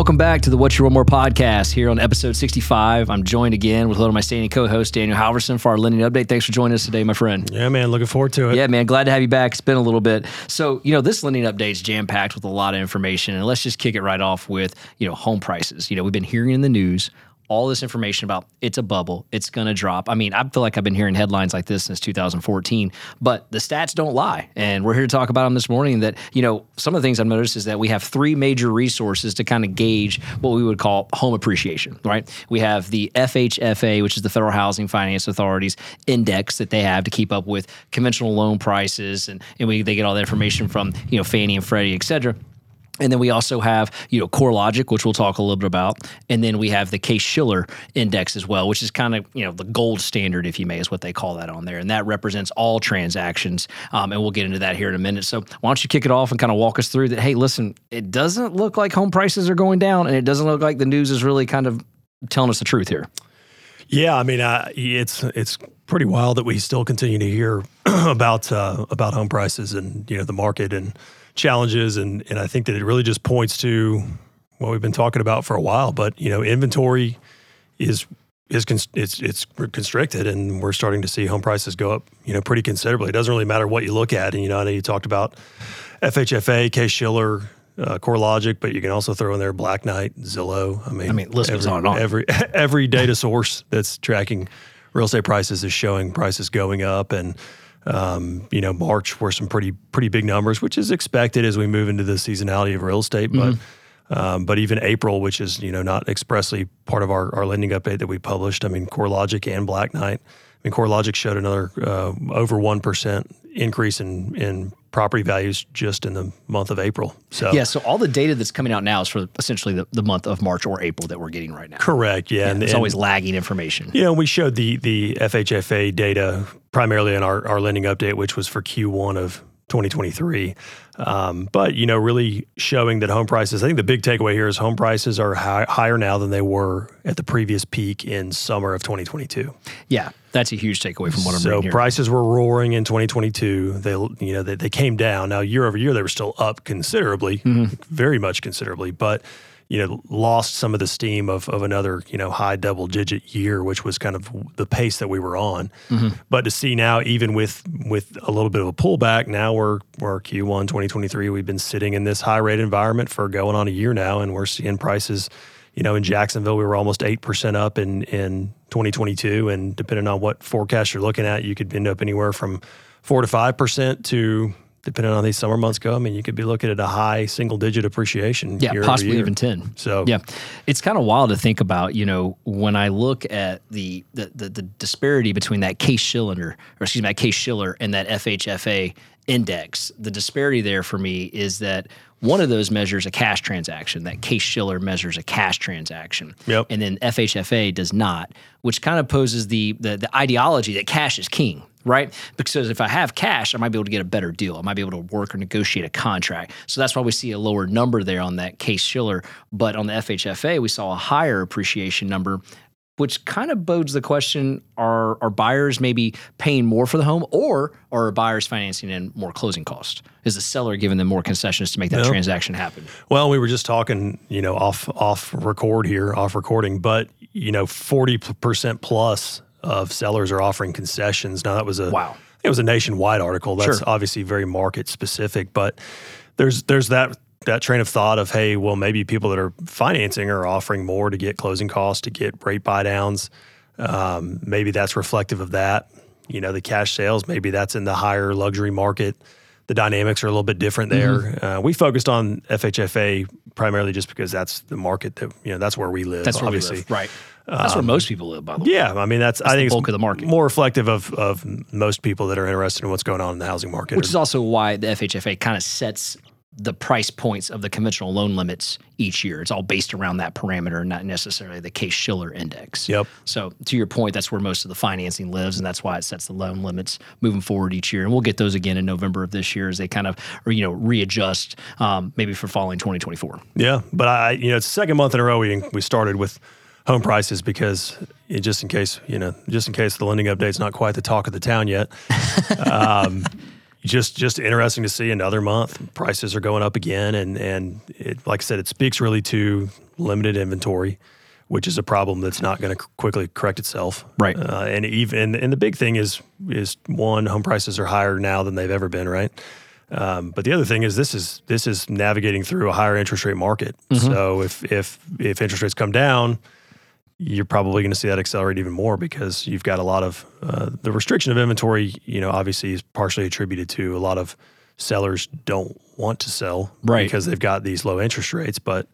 Welcome back to the What You Want More podcast here on episode 65. I'm joined again with one of my standing co hosts, Daniel Halverson, for our lending update. Thanks for joining us today, my friend. Yeah, man, looking forward to it. Yeah, man, glad to have you back. It's been a little bit. So, you know, this lending update is jam packed with a lot of information. And let's just kick it right off with, you know, home prices. You know, we've been hearing in the news all this information about it's a bubble, it's going to drop. I mean, I feel like I've been hearing headlines like this since 2014, but the stats don't lie. And we're here to talk about them this morning that, you know, some of the things I've noticed is that we have three major resources to kind of gauge what we would call home appreciation, right? We have the FHFA, which is the Federal Housing Finance Authority's index that they have to keep up with conventional loan prices and, and we, they get all the information from, you know, Fannie and Freddie, et cetera. And then we also have, you know, CoreLogic, which we'll talk a little bit about. And then we have the Case-Shiller index as well, which is kind of, you know, the gold standard, if you may, is what they call that on there. And that represents all transactions. Um, and we'll get into that here in a minute. So why don't you kick it off and kind of walk us through that? Hey, listen, it doesn't look like home prices are going down, and it doesn't look like the news is really kind of telling us the truth here. Yeah, I mean, uh, it's it's pretty wild that we still continue to hear about uh, about home prices and you know the market and challenges, and and I think that it really just points to what we've been talking about for a while. But you know, inventory is is it's it's constricted, and we're starting to see home prices go up, you know, pretty considerably. It doesn't really matter what you look at, and you know, I know you talked about FHFA, Case-Shiller, uh, CoreLogic, but you can also throw in there Black Knight, Zillow. I mean, I mean, list every, goes on and on. Every every data source that's tracking real estate prices is showing prices going up, and um, you know, March were some pretty pretty big numbers, which is expected as we move into the seasonality of real estate. But mm-hmm. um, but even April, which is you know not expressly part of our, our lending update that we published. I mean, CoreLogic and Black Knight. I mean, CoreLogic showed another uh, over one percent increase in in property values just in the month of April. So yeah, so all the data that's coming out now is for essentially the, the month of March or April that we're getting right now. Correct. Yeah, yeah and it's and, always lagging information. You know, we showed the the FHFA data primarily in our our lending update, which was for Q1 of 2023. Um, but you know, really showing that home prices. I think the big takeaway here is home prices are high, higher now than they were at the previous peak in summer of 2022. Yeah, that's a huge takeaway from what I'm so So prices were roaring in 2022. They you know they, they came down. Now year over year they were still up considerably, mm-hmm. very much considerably, but you know, lost some of the steam of, of another, you know, high double digit year, which was kind of the pace that we were on. Mm-hmm. But to see now, even with with a little bit of a pullback, now we're we're Q1 2023. We've been sitting in this high rate environment for going on a year now, and we're seeing prices. You know, in Jacksonville, we were almost eight percent up in in 2022, and depending on what forecast you're looking at, you could end up anywhere from four to five percent to depending on how these summer months go, I mean, you could be looking at a high single digit appreciation. Yeah, possibly even 10. So, yeah, it's kind of wild to think about, you know, when I look at the, the, the, the disparity between that case cylinder, or excuse me, that Case-Shiller and that FHFA index, the disparity there for me is that one of those measures a cash transaction. That Case-Shiller measures a cash transaction, yep. and then FHFA does not, which kind of poses the, the the ideology that cash is king right? Because if I have cash, I might be able to get a better deal. I might be able to work or negotiate a contract. So that's why we see a lower number there on that Case-Shiller. But on the FHFA, we saw a higher appreciation number which kind of bodes the question are, are buyers maybe paying more for the home or are buyers financing in more closing costs? Is the seller giving them more concessions to make that transaction happen? Well, we were just talking, you know, off off record here, off recording, but you know, 40% plus of sellers are offering concessions. Now that was a wow. It was a nationwide article. That's sure. obviously very market specific, but there's there's that that train of thought of hey, well maybe people that are financing are offering more to get closing costs, to get rate buy downs. Um, maybe that's reflective of that. You know, the cash sales, maybe that's in the higher luxury market. The dynamics are a little bit different there. Mm-hmm. Uh, we focused on FHFA primarily just because that's the market that you know that's where we live. That's obviously. where we live, right? That's um, where most people live, by the way. Yeah, I mean that's, that's I think the bulk of the market. more reflective of of most people that are interested in what's going on in the housing market. Which is also why the FHFA kind of sets the price points of the conventional loan limits each year. It's all based around that parameter, not necessarily the Case-Shiller index. Yep. So to your point, that's where most of the financing lives, and that's why it sets the loan limits moving forward each year. And we'll get those again in November of this year as they kind of you know readjust, um, maybe for following 2024. Yeah, but I you know it's the second month in a row we we started with home prices because it, just in case you know just in case the lending update's not quite the talk of the town yet. um, just just interesting to see another month prices are going up again, and and it, like I said, it speaks really to limited inventory, which is a problem that's not going to quickly correct itself. Right. Uh, and even and the big thing is is one home prices are higher now than they've ever been. Right. Um, but the other thing is this is this is navigating through a higher interest rate market. So if if if interest rates come down, you're probably going to see that accelerate even more because you've got a lot of uh, the restriction of inventory. You know, obviously is partially attributed to a lot of sellers don't want to sell Right. because they've got these low interest rates. But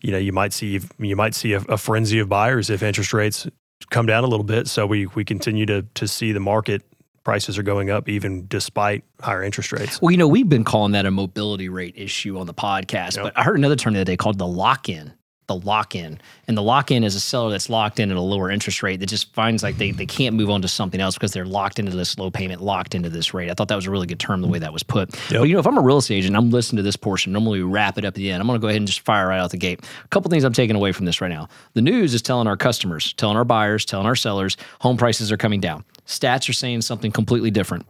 you know, you might see you might see a, a frenzy of buyers if interest rates come down a little bit. So we we continue to to see the market prices are going up even despite higher interest rates. Well, you know, we've been calling that a mobility rate issue on the podcast, Yep. but I heard another term the other day called the lock in. The lock in. And the lock in is a seller that's locked in at a lower interest rate that just finds like they, they can't move on to something else because they're locked into this low payment, locked into this rate. I thought that was a really good term the way that was put. But you know, if I'm a real estate agent, I'm listening to this portion. Normally we wrap it up at the end. I'm going to go ahead and just fire right out the gate. A couple things I'm taking away from this right now. The news is telling our customers, telling our buyers, telling our sellers, home prices are coming down. Stats are saying something completely different.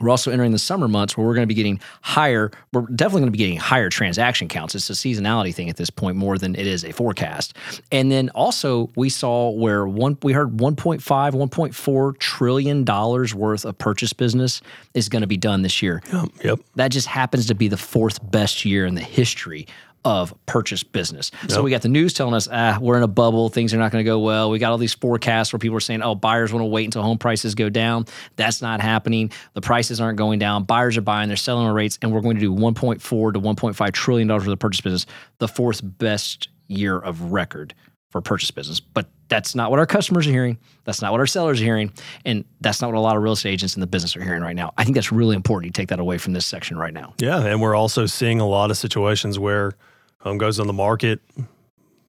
We're also entering the summer months where we're going to be getting higher. We're definitely going to be getting higher transaction counts. It's a seasonality thing at this point more than it is a forecast. And then also we saw where one we heard 1.5, 1.4 trillion dollars worth of purchase business is going to be done this year. Yep. yep. That just happens to be the fourth best year in the history of purchase business. So we got the news telling us, ah, we're in a bubble. Things are not going to go well. We got all these forecasts where people are saying, oh, buyers want to wait until home prices go down. That's not happening. The prices aren't going down. Buyers are buying. They're selling on rates, and we're going to do 1.4 to 1.5 trillion dollars worth of purchase business, the fourth best year of record for purchase business. But that's not what our customers are hearing. That's not what our sellers are hearing. And that's not what a lot of real estate agents in the business are hearing right now. I think that's really important. You take that away from this section right now. Yeah, and we're also seeing a lot of situations where home goes on the market,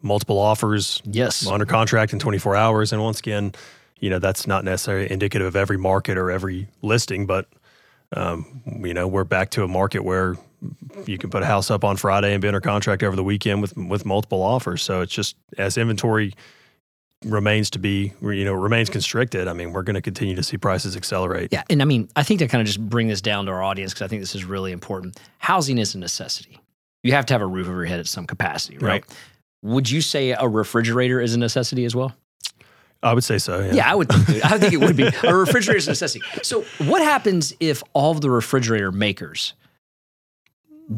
multiple offers, Yes. under contract in 24 hours, and once again, you know that's not necessarily indicative of every market or every listing, but um, you know we're back to a market where you can put a house up on Friday and be under contract over the weekend with with multiple offers. So it's just as inventory remains to be you know remains constricted. I mean, we're going to continue to see prices accelerate. Yeah. And I mean, I think to kind of just bring this down to our audience, because I think this is really important. Housing is a necessity. You have to have a roof over your head at some capacity, right? Would you say a refrigerator is a necessity as well? I would say so. Yeah. Yeah, I would think, I think it would be. A refrigerator is a necessity. So, what happens if all of the refrigerator makers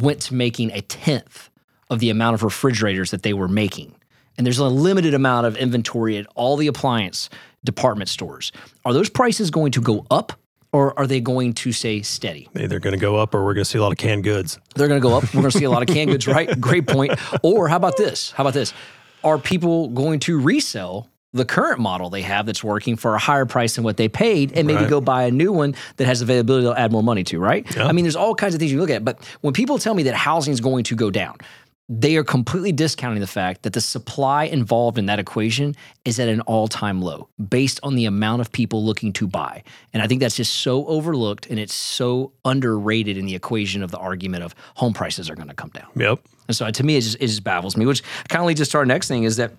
went to making a tenth of the amount of refrigerators that they were making? And there's a limited amount of inventory at all the appliance department stores. Are those prices going to go up or are they going to stay steady? Either going to go up or we're going to see a lot of canned goods. They're going to go up. We're going to see a lot of canned goods, right? Great point. Or how about this? How about this? Are people going to resell the current model they have that's working for a higher price than what they paid and maybe Right. go buy a new one that has availability to add more money to, right? Yeah. I mean, there's all kinds of things you look at. But when people tell me that housing is going to go down, they are completely discounting the fact that the supply involved in that equation is at an all time low based on the amount of people looking to buy. And I think that's just so overlooked and it's so underrated in the equation of the argument of home prices are going to come down. Yep. And so to me, it just, it just baffles me, which kind of leads us to our next thing is that.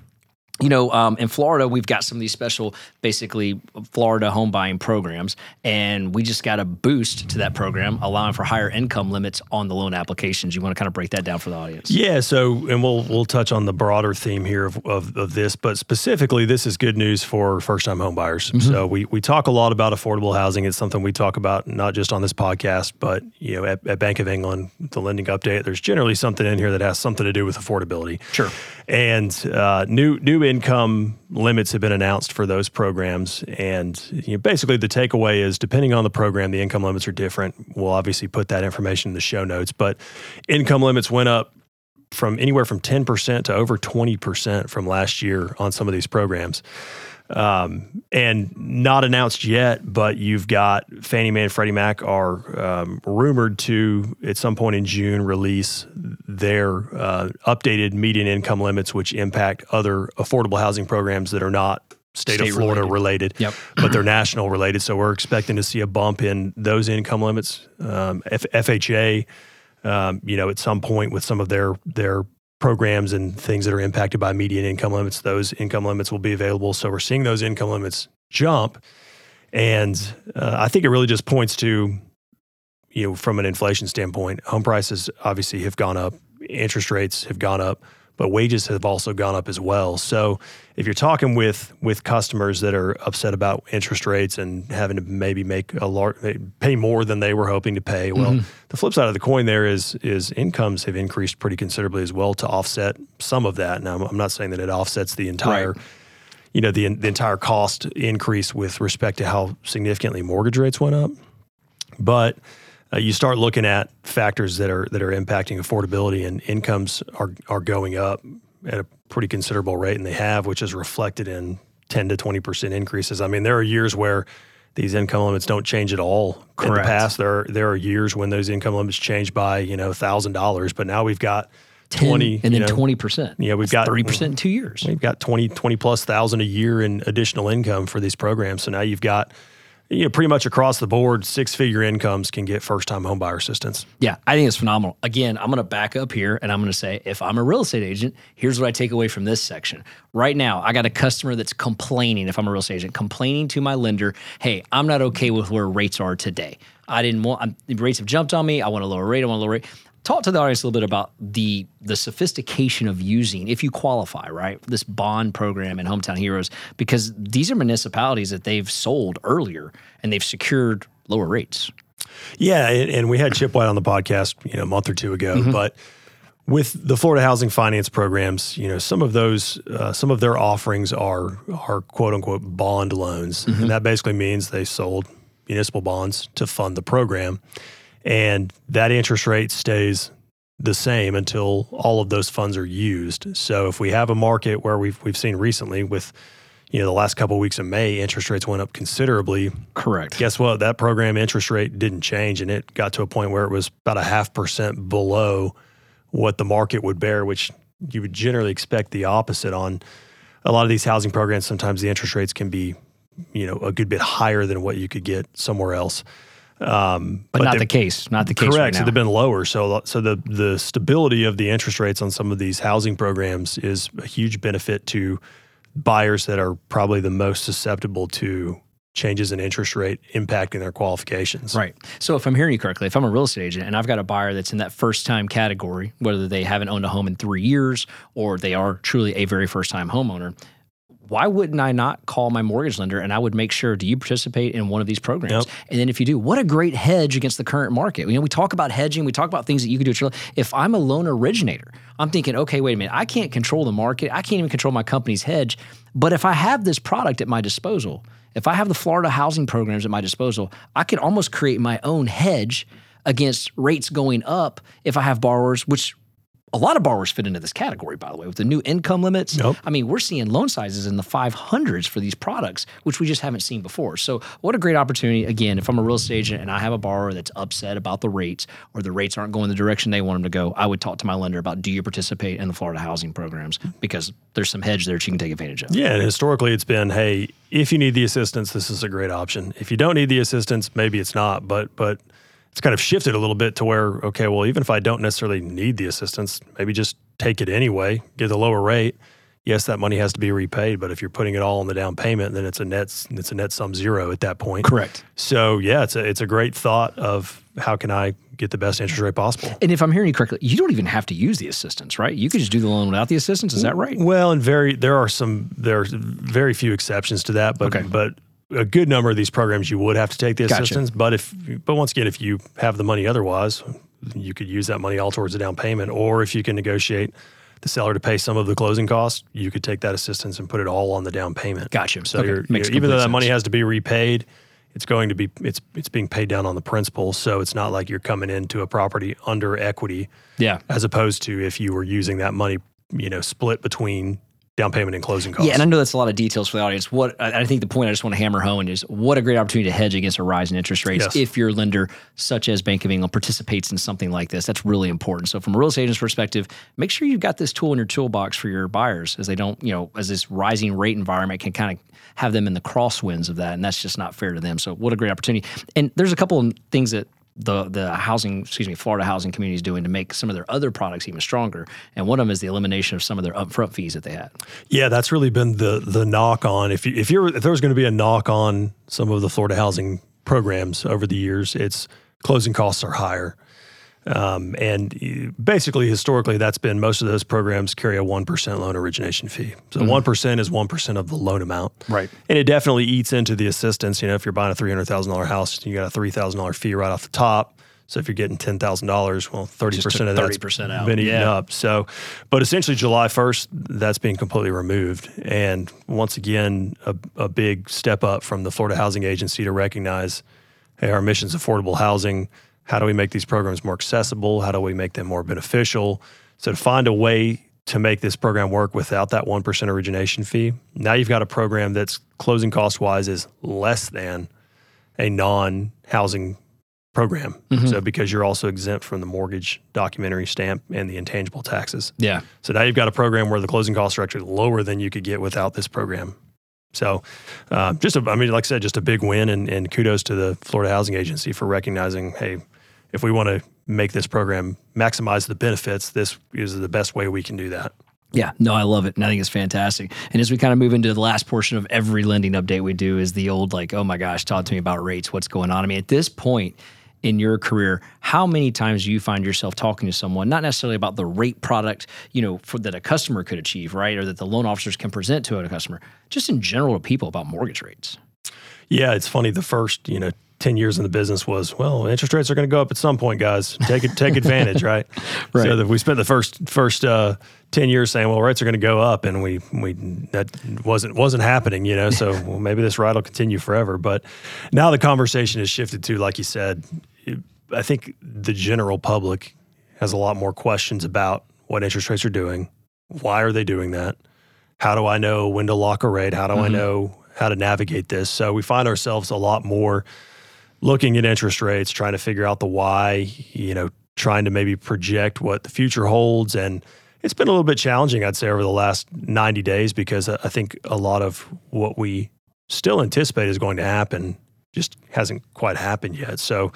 You know, um, in Florida, we've got some of these special, basically Florida home buying programs, and we just got a boost to that program, allowing for higher income limits on the loan applications. You want to kind of break that down for the audience? Yeah, so and we'll we'll touch on the broader theme here of, of, of this, but specifically, this is good news for first time home buyers. So we we talk a lot about affordable housing. It's something we talk about not just on this podcast, but you know at, at Bank of England, the lending update. There's generally something in here that has something to do with affordability. Sure. And uh, new new income limits have been announced for those programs, and you know, basically the takeaway is depending on the program, the income limits are different. We'll obviously put that information in the show notes, but income limits went up from anywhere from 10% to over 20% from last year on some of these programs. Um, and not announced yet, but you've got Fannie Mae and Freddie Mac are um, rumored to, at some point in June, release their uh, updated median income limits, which impact other affordable housing programs that are not state, State of Florida related. related, Yep. but they're national related. So we're expecting to see a bump in those income limits. Um, F- FHA, um, you know, at some point with some of their their programs and things that are impacted by median income limits, those income limits will be available. So we're seeing those income limits jump, and uh, I think it really just points to, you know, from an inflation standpoint, home prices obviously have gone up, interest rates have gone up, but wages have also gone up as well. So if you're talking with with customers that are upset about interest rates and having to maybe make a large pay more than they were hoping to pay, well, mm-hmm. the flip side of the coin there is is incomes have increased pretty considerably as well to offset some of that. Now I'm not saying that it offsets the entire right. you know the the entire cost increase with respect to how significantly mortgage rates went up. But uh, you start looking at factors that are that are impacting affordability, and incomes are are going up at a pretty considerable rate, and they have, which is reflected in 10 to 20 percent increases. I mean, there are years where these income limits don't change at all. Correct. In the past, there are, there are years when those income limits change by you know thousand dollars, but now we've got 20 and then 20 percent. Yeah, we've got 30 percent in two years. We've got 20 20 plus thousand a year in additional income for these programs. So now you've got you know, pretty much across the board, six figure incomes can get first time home buyer assistance. Yeah, I think it's phenomenal. Again, I'm going to back up here and I'm going to say if I'm a real estate agent, here's what I take away from this section. Right now, I got a customer that's complaining, if I'm a real estate agent, complaining to my lender, hey, I'm not okay with where rates are today. I didn't want, I'm, rates have jumped on me. I want a lower rate. I want a lower rate talk to the audience a little bit about the the sophistication of using, if you qualify, right, this bond program in Hometown Heroes, because these are municipalities that they've sold earlier and they've secured lower rates. Yeah, and we had Chip White on the podcast, you know, a month or two ago, mm-hmm. but with the Florida Housing Finance programs, you know, some of those, uh, some of their offerings are are quote unquote bond loans, mm-hmm. and that basically means they sold municipal bonds to fund the program and that interest rate stays the same until all of those funds are used. So if we have a market where we've we've seen recently with you know the last couple of weeks of May interest rates went up considerably. Correct. Guess what? That program interest rate didn't change and it got to a point where it was about a half percent below what the market would bear, which you would generally expect the opposite on a lot of these housing programs sometimes the interest rates can be you know a good bit higher than what you could get somewhere else. Um, but, but, not the case. Not the case. Correct. Right so they've been lower. So so the the stability of the interest rates on some of these housing programs is a huge benefit to buyers that are probably the most susceptible to changes in interest rate impacting their qualifications. Right. So if I'm hearing you correctly, if I'm a real estate agent and I've got a buyer that's in that first time category, whether they haven't owned a home in 3 years or they are truly a very first time homeowner, why wouldn't I not call my mortgage lender and I would make sure, do you participate in one of these programs? Yep. And then if you do, what a great hedge against the current market. You know, we talk about hedging, we talk about things that you can do. If I'm a loan originator, I'm thinking, okay, wait a minute, I can't control the market. I can't even control my company's hedge. But if I have this product at my disposal, if I have the Florida housing programs at my disposal, I can almost create my own hedge against rates going up if I have borrowers, which a lot of borrowers fit into this category, by the way, with the new income limits. Nope. I mean, we're seeing loan sizes in the 500s for these products, which we just haven't seen before. So, what a great opportunity. Again, if I'm a real estate agent and I have a borrower that's upset about the rates or the rates aren't going the direction they want them to go, I would talk to my lender about do you participate in the Florida housing programs because there's some hedge there that you can take advantage of. Yeah, and historically it's been, hey, if you need the assistance, this is a great option. If you don't need the assistance, maybe it's not, but but it's kind of shifted a little bit to where okay, well, even if I don't necessarily need the assistance, maybe just take it anyway, get the lower rate. Yes, that money has to be repaid, but if you're putting it all on the down payment, then it's a net it's a net sum zero at that point. Correct. So yeah, it's a it's a great thought of how can I get the best interest rate possible. And if I'm hearing you correctly, you don't even have to use the assistance, right? You could just do the loan without the assistance. Is that right? Well, and very there are some there are very few exceptions to that, but okay. but a good number of these programs you would have to take the gotcha. assistance. But if, but once again, if you have the money otherwise, you could use that money all towards the down payment. Or if you can negotiate the seller to pay some of the closing costs, you could take that assistance and put it all on the down payment. Gotcha. So okay. you're, you're, even though that sense. money has to be repaid, it's going to be it's it's being paid down on the principal. So it's not like you're coming into a property under equity. Yeah. As opposed to if you were using that money, you know, split between down payment and closing costs. Yeah, and I know that's a lot of details for the audience. What I think the point I just want to hammer home is what a great opportunity to hedge against a rise in interest rates yes. if your lender, such as Bank of England, participates in something like this. That's really important. So from a real estate agent's perspective, make sure you've got this tool in your toolbox for your buyers as they don't, you know, as this rising rate environment can kind of have them in the crosswinds of that, and that's just not fair to them. So what a great opportunity. And there's a couple of things that the the housing, excuse me, Florida housing community is doing to make some of their other products even stronger. And one of them is the elimination of some of their upfront fees that they had. Yeah, that's really been the the knock on. If you, if you're if there was going to be a knock on some of the Florida housing programs over the years, it's closing costs are higher. Um, and basically, historically, that's been most of those programs carry a 1% loan origination fee. So mm-hmm. 1% is 1% of the loan amount. Right. And it definitely eats into the assistance. You know, if you're buying a $300,000 house, you got a $3,000 fee right off the top. So if you're getting ten thousand dollars, well, thirty percent of that's out. been eaten yeah. up. So, but essentially, July first, that's being completely removed. And once again, a, a big step up from the Florida Housing Agency to recognize, hey, our mission is affordable housing. How do we make these programs more accessible? How do we make them more beneficial? So to find a way to make this program work without that 1% origination fee, now you've got a program that's closing cost wise is less than a non housing program. Mm-hmm. So because you're also exempt from the mortgage documentary stamp and the intangible taxes. Yeah. So now you've got a program where the closing costs are actually lower than you could get without this program. So, uh, just a, I mean, like I said, just a big win, and, and kudos to the Florida Housing Agency for recognizing, hey, if we want to make this program maximize the benefits, this is the best way we can do that. Yeah, no, I love it. And I think it's fantastic. And as we kind of move into the last portion of every lending update we do is the old like, oh my gosh, talk to me about rates. What's going on? I mean, at this point in your career, how many times do you find yourself talking to someone, not necessarily about the rate product, you know, for, that a customer could achieve, right? Or that the loan officers can present to a customer, just in general to people about mortgage rates? Yeah, it's funny. The first, you know, 10 years in the business was, well, interest rates are going to go up at some point, guys. Take it, take advantage, right? right? So that we spent the first first uh, 10 years saying, well, rates are going to go up and we we that wasn't wasn't happening, you know. So well, maybe this ride will continue forever, but now the conversation has shifted to like you said, I think the general public has a lot more questions about what interest rates are doing. Why are they doing that? How do I know when to lock a rate? How do mm-hmm. I know how to navigate this? So we find ourselves a lot more looking at interest rates, trying to figure out the why, you know, trying to maybe project what the future holds. And it's been a little bit challenging, I'd say, over the last 90 days because I think a lot of what we still anticipate is going to happen just hasn't quite happened yet. So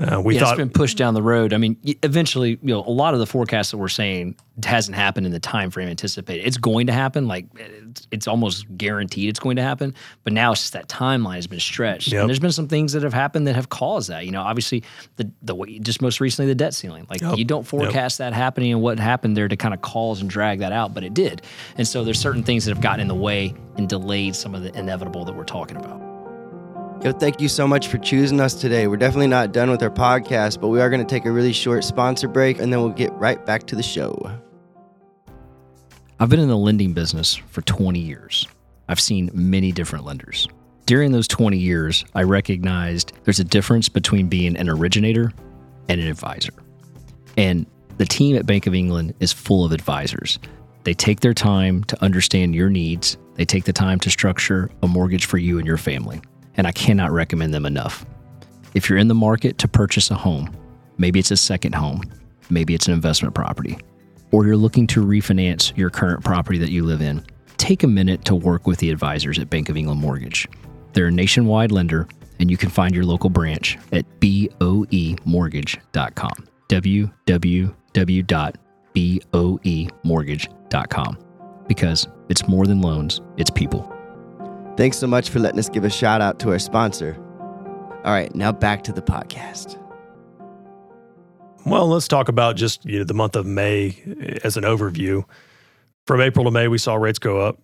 uh, we yeah, thought it's been pushed down the road. I mean, eventually, you know, a lot of the forecasts that we're saying hasn't happened in the time frame anticipated. It's going to happen. Like it's, it's almost guaranteed it's going to happen. But now it's just that timeline has been stretched, yep. and there's been some things that have happened that have caused that. You know, obviously the the way just most recently the debt ceiling. Like yep. you don't forecast yep. that happening and what happened there to kind of cause and drag that out, but it did. And so there's certain things that have gotten in the way and delayed some of the inevitable that we're talking about. Yo, thank you so much for choosing us today. We're definitely not done with our podcast, but we are going to take a really short sponsor break and then we'll get right back to the show. I've been in the lending business for 20 years. I've seen many different lenders. During those 20 years, I recognized there's a difference between being an originator and an advisor. And the team at Bank of England is full of advisors. They take their time to understand your needs, they take the time to structure a mortgage for you and your family and I cannot recommend them enough. If you're in the market to purchase a home, maybe it's a second home, maybe it's an investment property, or you're looking to refinance your current property that you live in, take a minute to work with the advisors at Bank of England Mortgage. They're a nationwide lender, and you can find your local branch at boemortgage.com. www.boemortgage.com. Because it's more than loans, it's people. Thanks so much for letting us give a shout out to our sponsor. All right, now back to the podcast. Well, let's talk about just you know the month of May as an overview. From April to May, we saw rates go up.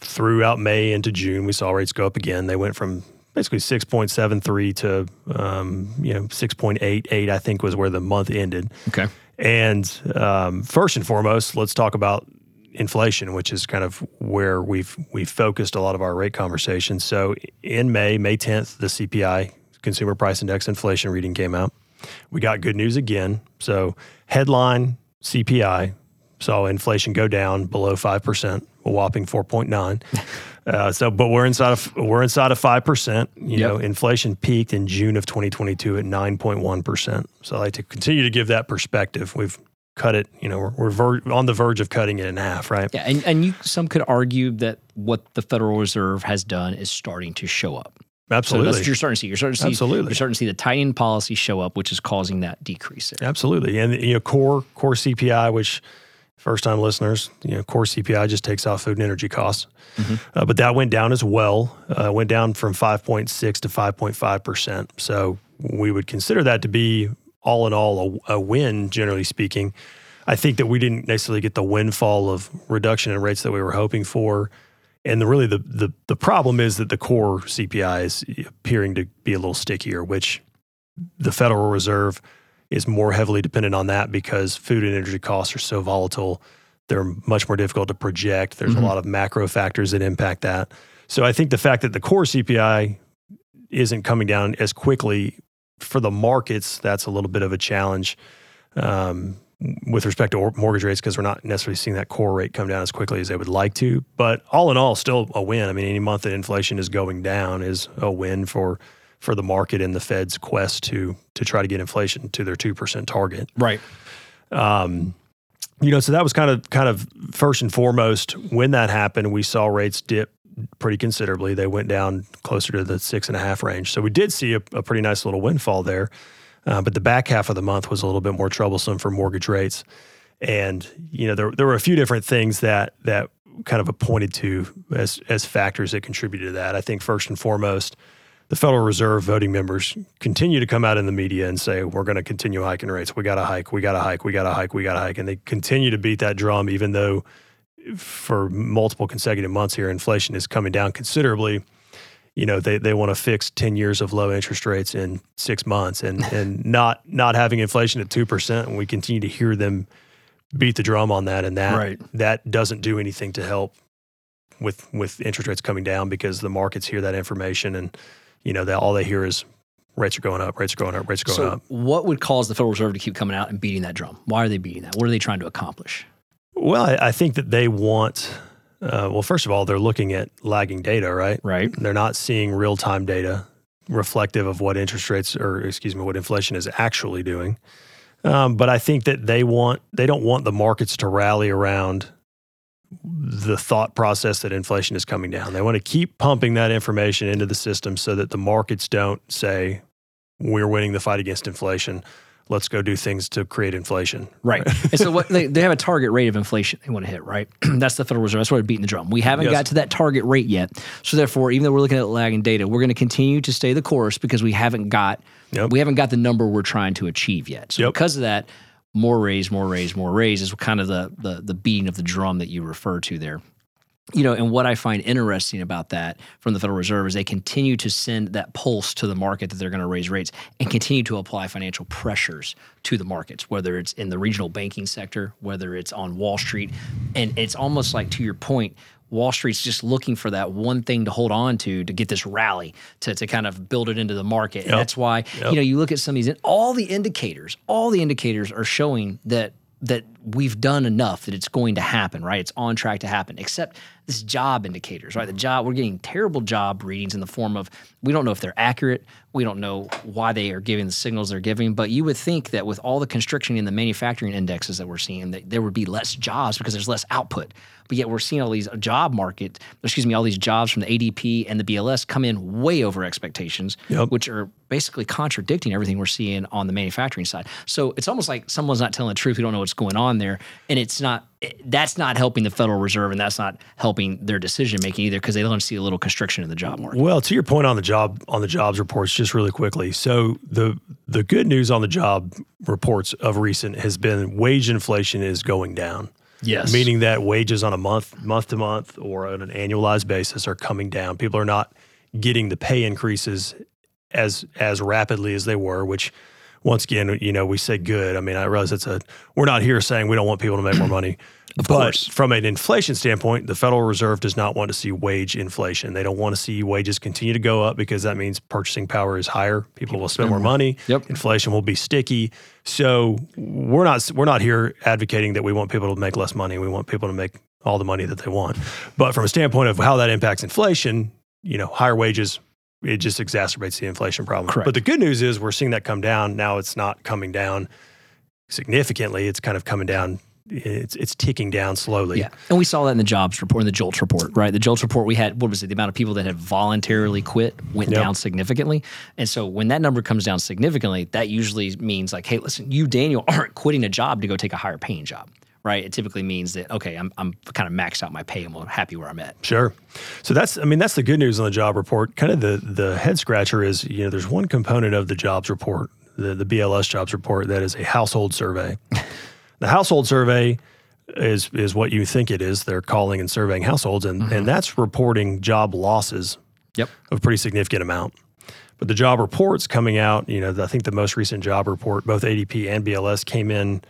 Throughout May into June, we saw rates go up again. They went from basically 6.73 to um, you know 6.88. I think was where the month ended. Okay. And um, first and foremost, let's talk about inflation, which is kind of where we've we've focused a lot of our rate conversations. So in May, May 10th, the CPI Consumer Price Index inflation reading came out. We got good news again. So headline CPI saw inflation go down below five percent, a whopping 4.9. Uh, so, but we're inside of we're inside of five percent. You yep. know, inflation peaked in June of 2022 at 9.1 percent. So, I like to continue to give that perspective. We've cut it. You know, we're, we're ver- on the verge of cutting it in half, right? Yeah, and and you some could argue that what the Federal Reserve has done is starting to show up. Absolutely, so that's what you're starting to see. You're starting to see. Absolutely, you're starting to see the tightening policy show up, which is causing that decrease. There. Absolutely, and you know, core core CPI, which first time listeners, you know, core CPI just takes off food and energy costs. Mm-hmm. Uh, but that went down as well. Uh, went down from 5.6 to 5.5 percent. So we would consider that to be all in all a, a win, generally speaking. I think that we didn't necessarily get the windfall of reduction in rates that we were hoping for. And the, really, the, the the problem is that the core CPI is appearing to be a little stickier, which the Federal Reserve is more heavily dependent on that because food and energy costs are so volatile. They're much more difficult to project. There's Mhm. a lot of macro factors that impact that. So I think the fact that the core CPI isn't coming down as quickly for the markets, that's a little bit of a challenge um, with respect to mortgage rates because we're not necessarily seeing that core rate come down as quickly as they would like to. But all in all, still a win. I mean, any month that inflation is going down is a win for for the market and the Fed's quest to to try to get inflation to their two percent target. Right. Um, you know, so that was kind of kind of first and foremost when that happened. We saw rates dip pretty considerably. They went down closer to the six and a half range. So we did see a, a pretty nice little windfall there. Uh, but the back half of the month was a little bit more troublesome for mortgage rates. And you know, there there were a few different things that that kind of pointed to as as factors that contributed to that. I think first and foremost, the Federal Reserve voting members continue to come out in the media and say, we're going to continue hiking rates. We got to hike. We got to hike. We got to hike. We got to hike. And they continue to beat that drum, even though for multiple consecutive months here, inflation is coming down considerably. You know, they, they want to fix 10 years of low interest rates in six months and, and not, not having inflation at 2%. And we continue to hear them beat the drum on that. And that, Right. that doesn't do anything to help with, with interest rates coming down because the markets hear that information and, you know, they, all they hear is rates are going up, rates are going up, rates are going So, up. what would cause the Federal Reserve to keep coming out and beating that drum? Why are they beating that? What are they trying to accomplish? Well, I, I think that they want, uh, well, first of all, they're looking at lagging data, right? Right. They're not seeing real time data reflective of what interest rates or, excuse me, what inflation is actually doing. Um, but I think that they want, they don't want the markets to rally around the thought process that inflation is coming down. They want to keep pumping that information into the system so that the markets don't say, we're winning the fight against inflation. Let's go do things to create inflation. Right. and so what they, they have a target rate of inflation they want to hit, right? That's the Federal Reserve. That's why they're beating the drum. We haven't Yes. got to that target rate yet. So therefore, even though we're looking at lagging data, we're going to continue to stay the course because we haven't got Yep. we haven't got the number we're trying to achieve yet. So Yep. because of that, more raise, more raise, more raise is kind of the the the beating of the drum that you refer to there. You know, and what I find interesting about that from the Federal Reserve is they continue to send that pulse to the market that they're going to raise rates and continue to apply financial pressures to the markets, whether it's in the regional banking sector, whether it's on Wall Street. And it's almost like, to your point, Wall Street's just looking for that one thing to hold on to to get this rally to, to kind of build it into the market. And Yep. that's why, Yep. you know, you look at some of these, all the indicators, all the indicators are showing that that we've done enough that it's going to happen, right? It's on track to happen, except this job indicators, right? The job, we're getting terrible job readings in the form of we don't know if they're accurate. We don't know why they are giving the signals they're giving. But you would think that with all the constriction in the manufacturing indexes that we're seeing, that there would be less jobs because there's less output. But yet we're seeing all these job market, excuse me, all these jobs from the ADP and the BLS come in way over expectations, Yep. which are basically contradicting everything we're seeing on the manufacturing side. So it's almost like someone's not telling the truth. We don't know what's going on there, and it's not. Eh, that's not helping the Federal Reserve, and that's not helping their decision making either, because they don't see a little constriction in the job market. Well, to your point on the job on the jobs reports, just really quickly. So the the good news on the job reports of recent has been wage inflation is going down. Yes, Meaning that wages on a month month to month or on an annualized basis are coming down. People are not getting the pay increases as as rapidly as they were, which once again, you know, we say good. I mean, I realize it's a we're not here saying we don't want people to make more money. Of but course. from an inflation standpoint, the Federal Reserve does not want to see wage inflation. They don't want to see wages continue to go up because that means purchasing power is higher. People, will spend more mm-hmm. money. Yep. Inflation will be sticky. So we're not we're not here advocating that we want people to make less money. We want people to make all the money that they want. But from a standpoint of how that impacts inflation, you know, higher wages it just exacerbates the inflation problem. Correct. But the good news is we're seeing that come down. Now it's not coming down significantly. It's kind of coming down. It's it's ticking down slowly. Yeah, and we saw that in the jobs report, in the JOLTS report, right? The JOLTS report, we had what was it? The amount of people that had voluntarily quit went Yep. down significantly, and so when that number comes down significantly, that usually means like, hey, listen, you Daniel aren't quitting a job to go take a higher paying job, right? It typically means that okay, I'm I'm kind of maxed out my pay. And I'm happy where I'm at. Sure. So that's I mean that's the good news on the job report. Kind of the the head scratcher is you know there's one component of the jobs report, the the BLS jobs report that is a household survey. the household survey is is what you think it is. They're calling and surveying households, and and mm-hmm. that's reporting job losses Yep. of a pretty significant amount. But the job reports coming out, you know, I think the most recent job report, both ADP and BLS came in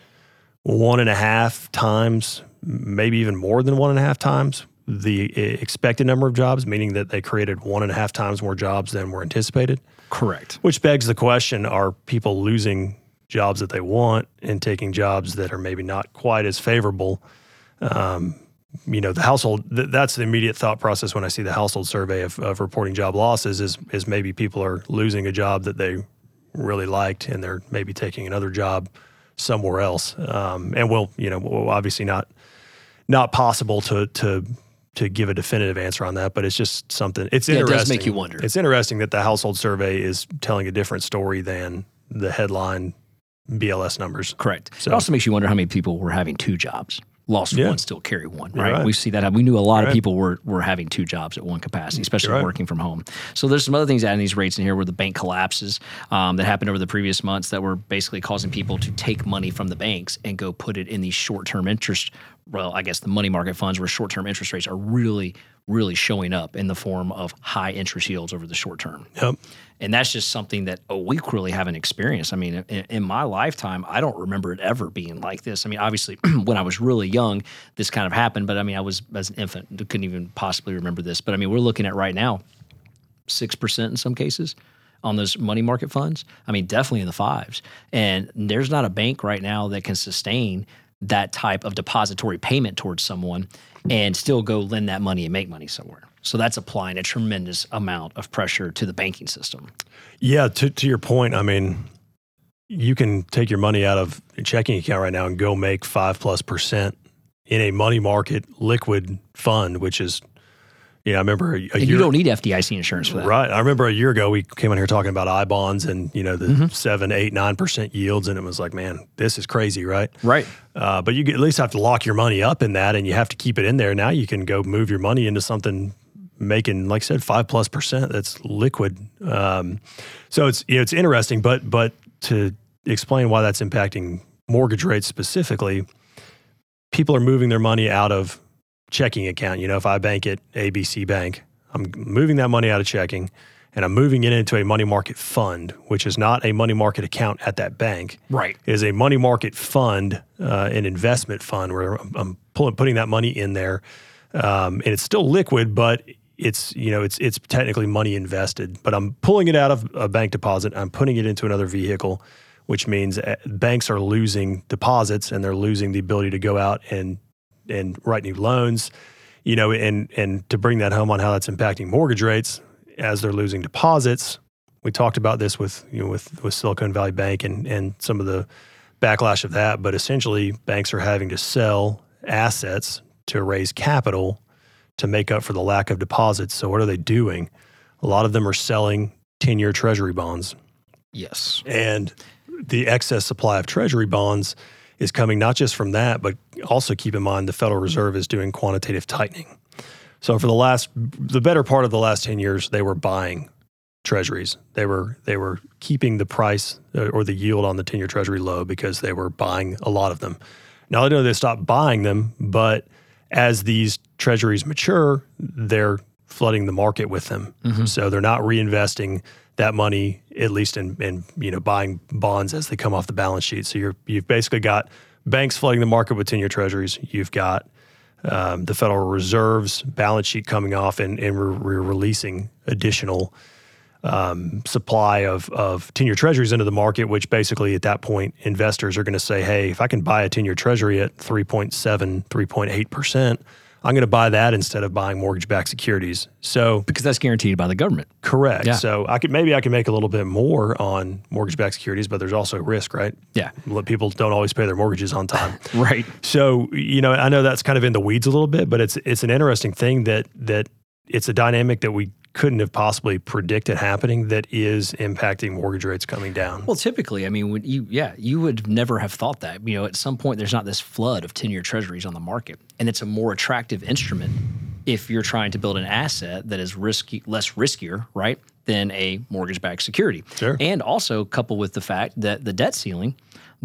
one and a half times, maybe even more than one and a half times the uh, expected number of jobs, meaning that they created one and a half times more jobs than were anticipated. Correct. Which begs the question are people losing jobs that they want and taking jobs that are maybe not quite as favorable? Um, you know, the household, th- that's the immediate thought process when I see the household survey of, of reporting job losses is, is maybe people are losing a job that they really liked and they're maybe taking another job somewhere else. Um, and will, you know, obviously not, not possible to, to, to give a definitive answer on that, but it's just something. It's Yeah, it does make you wonder. It's interesting that the household survey is telling a different story than the headline BLS numbers. Correct. So- it also makes you wonder how many people were having two jobs. Lost Yeah. one, still carry one, right? right. We see that. We knew a lot Right. of people were were having two jobs at one capacity, especially You're right. working from home. So there's some other things adding these rates in here where the bank collapses um, that happened over the previous months that were basically causing people to take money from the banks and go put it in these short term interest. Well, I guess the money market funds where short term interest rates are really, really showing up in the form of high interest yields over the short term. Yep. And that's just something that oh, we really haven't experienced. I mean, in, in my lifetime, I don't remember it ever being like this. I mean, obviously, when I was really young, this kind of happened. But I mean, I was as an infant, couldn't even possibly remember this. But I mean, we're looking at right now, six percent in some cases on those money market funds. I mean, definitely in the fives. And there's not a bank right now that can sustain that type of depository payment towards someone and still go lend that money and make money somewhere. So that's applying a tremendous amount of pressure to the banking system. Yeah, to, to your point, I mean, you can take your money out of a checking account right now and go make five plus percent in a money market liquid fund, which is, know, I remember a, a And year. you don't need FDIC insurance for that. Right. I remember a year ago we came on here talking about I bonds and you know the Mm-hmm. seven, eight, nine percent yields, and it was like, man, this is crazy, right? Right. Uh, but you at least have to lock your money up in that, and you have to keep it in there. Now you can go move your money into something making, like I said, five plus percent. That's liquid. Um, so it's you know, it's interesting, but but to explain why that's impacting mortgage rates specifically, people are moving their money out of checking account. You know, if I bank at ABC Bank, I'm moving that money out of checking. And I'm moving it into a money market fund, which is not a money market account at that bank Right. is a money market fund, uh, an investment fund where I'm, I'm pulling, putting that money in there, um, and it's still liquid, but it's you know it's it's technically money invested. But I'm pulling it out of a bank deposit. I'm putting it into another vehicle, which means uh, banks are losing deposits and they're losing the ability to go out and and write new loans. You know, and and to bring that home on how that's impacting mortgage rates as they're losing deposits, we talked about this with you know with with Silicon Valley Bank and and some of the backlash of that. But essentially, banks are having to sell assets to raise capital to make up for the lack of deposits. So what are they doing? A lot of them are selling ten-year Treasury bonds, Yes. and the excess supply of Treasury bonds is coming not just from that, but also keep in mind the Federal Reserve is doing quantitative tightening. So for the last, the better part of the last ten years, they were buying treasuries. They were they were keeping the price uh, or the yield on the ten year treasury low because they were buying a lot of them. Now I know they stopped buying them, but as these treasuries mature, they're flooding the market with them. So they're not reinvesting that money at least in, in you know buying bonds as they come off the balance sheet. So you're you've basically got banks flooding the market with ten year treasuries. You've got um, the Federal Reserve's balance sheet coming off and, and we're, we're releasing additional um, supply of, of 10 year treasuries into the market, which basically at that point, investors are going to say, hey, if I can buy a 10 year treasury at 3.7, 3.8%, I'm going to buy that instead of buying mortgage backed securities. So, Because that's guaranteed by the government. correct. Yeah. So, I could maybe I can make a little bit more on mortgage backed securities, but there's also risk, right? Yeah. People don't always pay their mortgages on time. Right. So you know, I know that's kind of in the weeds a little bit, but it's it's an interesting thing that that it's a dynamic that we couldn't have possibly predicted happening that is impacting mortgage rates coming down. Well, typically, I mean, when you yeah, you would never have thought that. You know, at some point, there's not this flood of ten-year Treasuries on the market, and it's a more attractive instrument if you're trying to build an asset that is risky, less riskier, right, than a mortgage-backed security. Sure. And also coupled with the fact that the debt ceiling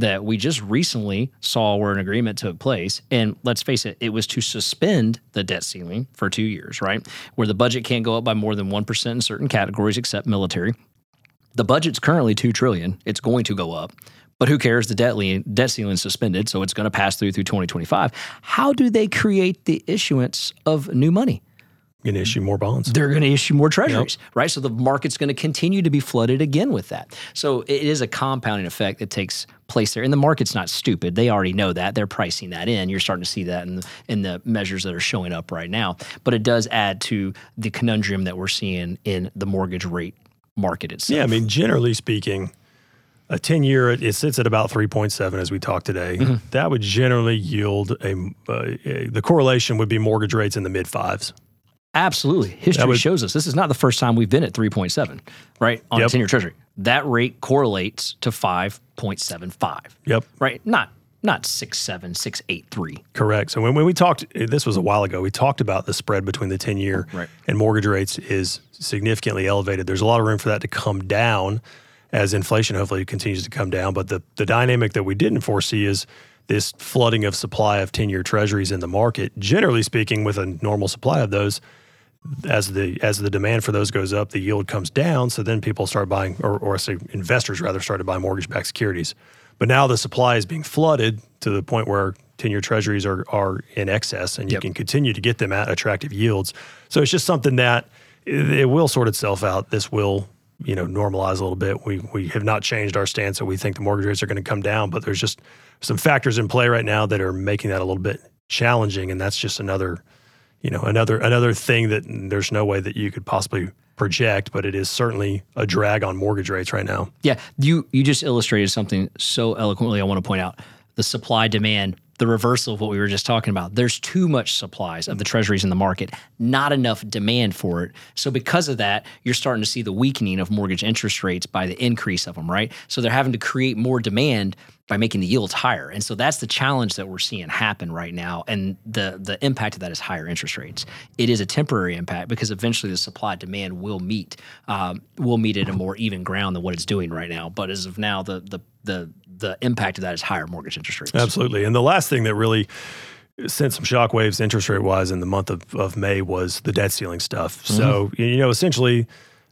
that we just recently saw where an agreement took place. And let's face it, it was to suspend the debt ceiling for two years, right? Where the budget can't go up by more than 1% in certain categories except military. The budget's currently 2 trillion. It's going to go up. But who cares? The debt, lien, debt ceiling is suspended, so it's going to pass through through 2025. How do they create the issuance of new money? Going to issue more bonds. they're going to issue more treasuries, right? So the market's going to continue to be flooded again with that. So it is a compounding effect that takes place there. And the market's not stupid. They already know that. They're pricing that in. You're starting to see that in the, in the measures that are showing up right now. But it does add to the conundrum that we're seeing in the mortgage rate market itself. Yeah, I mean, generally speaking, a 10 year, it sits at about 3.7 as we talked today. Mm-hmm. That would generally yield a, uh, a, the correlation would be mortgage rates in the mid fives. Absolutely. History would- shows us this is not the first time we've been at 3.7, right? On Yep. a 10 year treasury. That rate correlates to 5.75, Yep. right? Not not 6.7, 6.83. Correct. So when, when we talked, this was a while ago, we talked about the spread between the 10 year Right. and mortgage rates is significantly elevated. There's a lot of room for that to come down as inflation hopefully continues to come down. But the, the dynamic that we didn't foresee is this flooding of supply of 10 year treasuries in the market. Generally speaking, with a normal supply of those, as the as the demand for those goes up, the yield comes down. So then people start buying, or, or say investors rather, started buying mortgage-backed securities. But now the supply is being flooded to the point where ten-year treasuries are are in excess, and you Yep. can continue to get them at attractive yields. So it's just something that it, it will sort itself out. This will you know normalize a little bit. We we have not changed our stance, that we think the mortgage rates are going to come down. But there's just some factors in play right now that are making that a little bit challenging, and that's just another you know another another thing that there's no way that you could possibly project, but it is certainly a drag on mortgage rates right now. Yeah, you you just illustrated something so eloquently. I want to point out the supply demand, the reversal of what we were just talking about. There's too much supplies of the treasuries in the market, not enough demand for it. So because of that, you're starting to see the weakening of mortgage interest rates by the increase of them, right? So they're having to create more demand by making the yields higher. And so that's the challenge that we're seeing happen right now. And the the impact of that is higher interest rates. It is a temporary impact because eventually the supply demand will meet um, will meet at a more even ground than what it's doing right now. But as of now, the the the the impact of that is higher mortgage interest rates. Absolutely. And the last thing that really sent some shockwaves interest rate wise in the month of, of May was the debt ceiling stuff. So, you know, essentially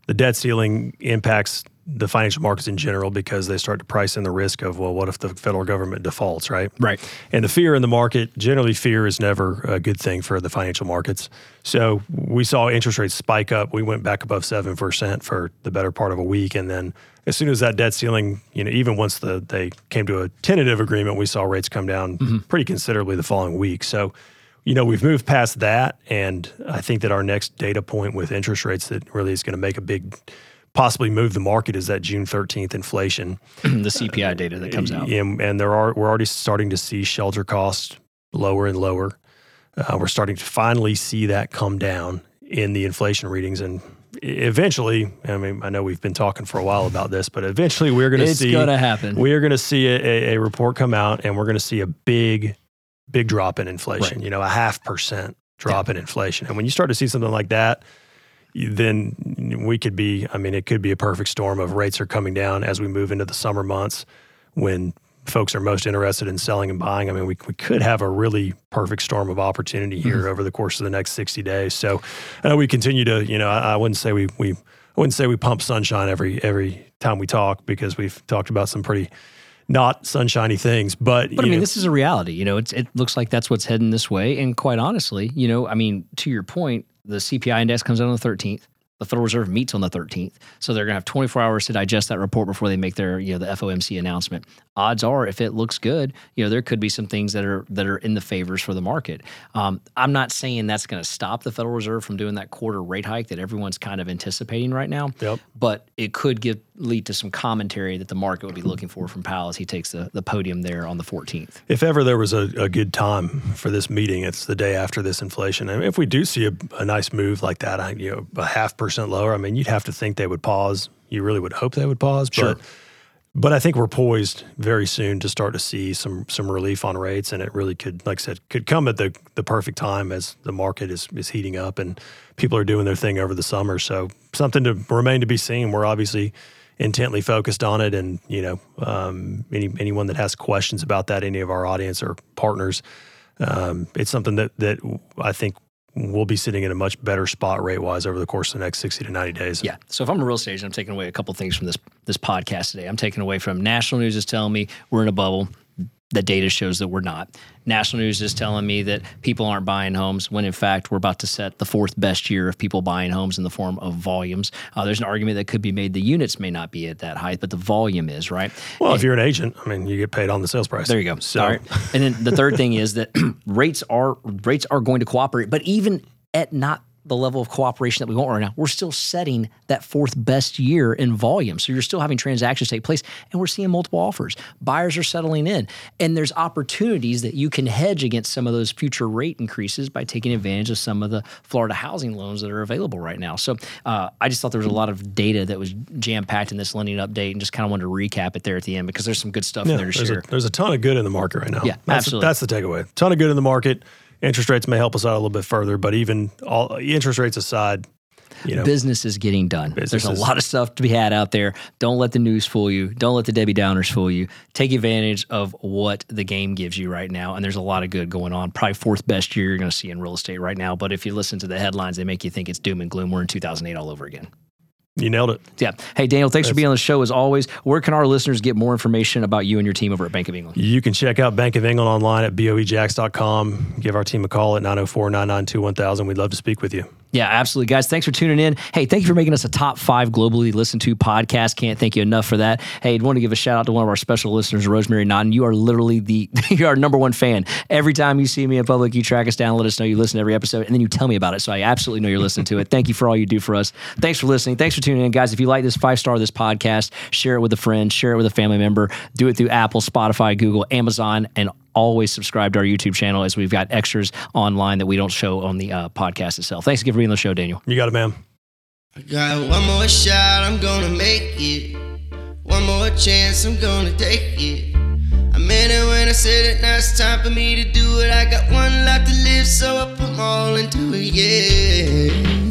the debt ceiling impacts the financial markets in general because they start to price in the risk of, well, what if the federal government defaults, right? Right. And the fear in the market, generally, fear is never a good thing for the financial markets. So we saw interest rates spike up. We went back above 7% for the better part of a week. And then as soon as that debt ceiling, you know, even once the they came to a tentative agreement, we saw rates come down mm-hmm. pretty considerably the following week. So, you know, we've moved past that. And I think that our next data point with interest rates that really is going to make a big, possibly move the market is that June 13th inflation. the CPI data that comes out. And, and there are we're already starting to see shelter costs lower and lower. Uh, we're starting to finally see that come down in the inflation readings, and eventually, I mean, I know we've been talking for a while about this, but eventually we're going to see It's gonna happen. We are going to see a, a, a report come out, and we're going to see a big, big drop in inflation. Right. You know, a half percent drop in inflation, and when you start to see something like that, then we could be i mean it could be a perfect storm of rates are coming down as we move into the summer months when folks are most interested in selling and buying i mean we, we could have a really perfect storm of opportunity mm-hmm. here over the course of the next 60 days so i know we continue to you know i, I wouldn't say we we i wouldn't say we pump sunshine every every time we talk because we've talked about some pretty not sunshiny things but, But I mean, know, this is a reality. You know, it's, it looks like that's what's heading this way. And quite honestly, you know, I mean, to your point, the CPI index comes out on the 13th. The Federal Reserve meets on the 13th. So they're going to have 24 hours to digest that report before they make their, you know, the FOMC announcement. Odds are, if it looks good, you know, there could be some things that are that are in the favors for the market. Um, I'm not saying that's going to stop the Federal Reserve from doing that quarter rate hike that everyone's kind of anticipating right now. Yep. But it could give lead to some commentary that the market would be looking for from Powell as he takes the, the podium there on the 14th. If ever there was a, a good time for this meeting, it's the day after this inflation. And if we do see a, a nice move like that, I, you know, a half percent percent lower. I mean, you'd have to think they would pause. You really would hope they would pause, Sure. but but I think we're poised very soon to start to see some some relief on rates, and it really could, like I said, could come at the the perfect time as the market is is heating up and people are doing their thing over the summer. So something to remain to be seen. We're obviously intently focused on it, and you know, um, any anyone that has questions about that, any of our audience or partners, um, it's something that that I think we'll be sitting in a much better spot rate wise over the course of the next 60 to 90 days. Yeah. So if I'm a real estate agent, I'm taking away a couple things from this this podcast today. I'm taking away from national news is telling me we're in a bubble. The data shows that we're not. National news is telling me that people aren't buying homes when in fact we're about to set the fourth best year of people buying homes in the form of volumes. Uh, there's an argument that could be made the units may not be at that height, but the volume is, right? Well, if you're an agent, I mean, you get paid on the sales price. There you go. So, All right. And then the third thing is that rates are rates are going to cooperate, but even at not the level of cooperation that we want right now, we're still setting that fourth best year in volume. So you're still having transactions take place and we're seeing multiple offers. Buyers are settling in. And there's opportunities that you can hedge against some of those future rate increases by taking advantage of some of the Florida housing loans that are available right now. So uh, I just thought there was a lot of data that was jam packed in this lending update and just kind of wanted to recap it there at the end because there's some good stuff yeah, in there to there's, share. a, there's a ton of good in the market right now. Yeah, that's absolutely. that's the takeaway. ton of good in the market. Interest rates may help us out a little bit further, but even all interest rates aside, you know, business is getting done. Business There's a lot of stuff to be had out there. Don't let the news fool you. Don't let the Debbie Downers fool you. Take advantage of what the game gives you right now. And there's a lot of good going on. Probably fourth best year you're going to see in real estate right now. But if you listen to the headlines, they make you think it's doom and gloom. We're in 2008 all over again. You nailed it. Yeah. Hey, Daniel, thanks for being on the show as always. Where can our listeners get more information about you and your team over at Bank of England? You can check out Bank of England online at boejax.com. Give our team a call at 904 992 1000. We'd love to speak with you. Yeah, absolutely, guys. Thanks for tuning in. Hey, thank you for making us a top five globally listened to podcast. Can't thank you enough for that. Hey, I'd want to give a shout out to one of our special listeners, Rosemary Nodden. You are literally the you're our number one fan. Every time you see me in public, you track us down, let us know you listen to every episode, and then you tell me about it. So I absolutely know you're listening to it. Thank you for all you do for us. Thanks for listening. Thanks for tuning in, guys. If you like this five star this podcast, share it with a friend, share it with a family member. Do it through Apple, Spotify, Google, Amazon, and always subscribe to our YouTube channel as we've got extras online that we don't show on the uh, podcast itself. Thanks again for being on the show, Daniel. You got it, man. I got one more shot, I'm gonna make it. One more chance, I'm gonna take it. I meant it when I said it, now it's time for me to do it. I got one life to live, so I put 'em all into it, yeah.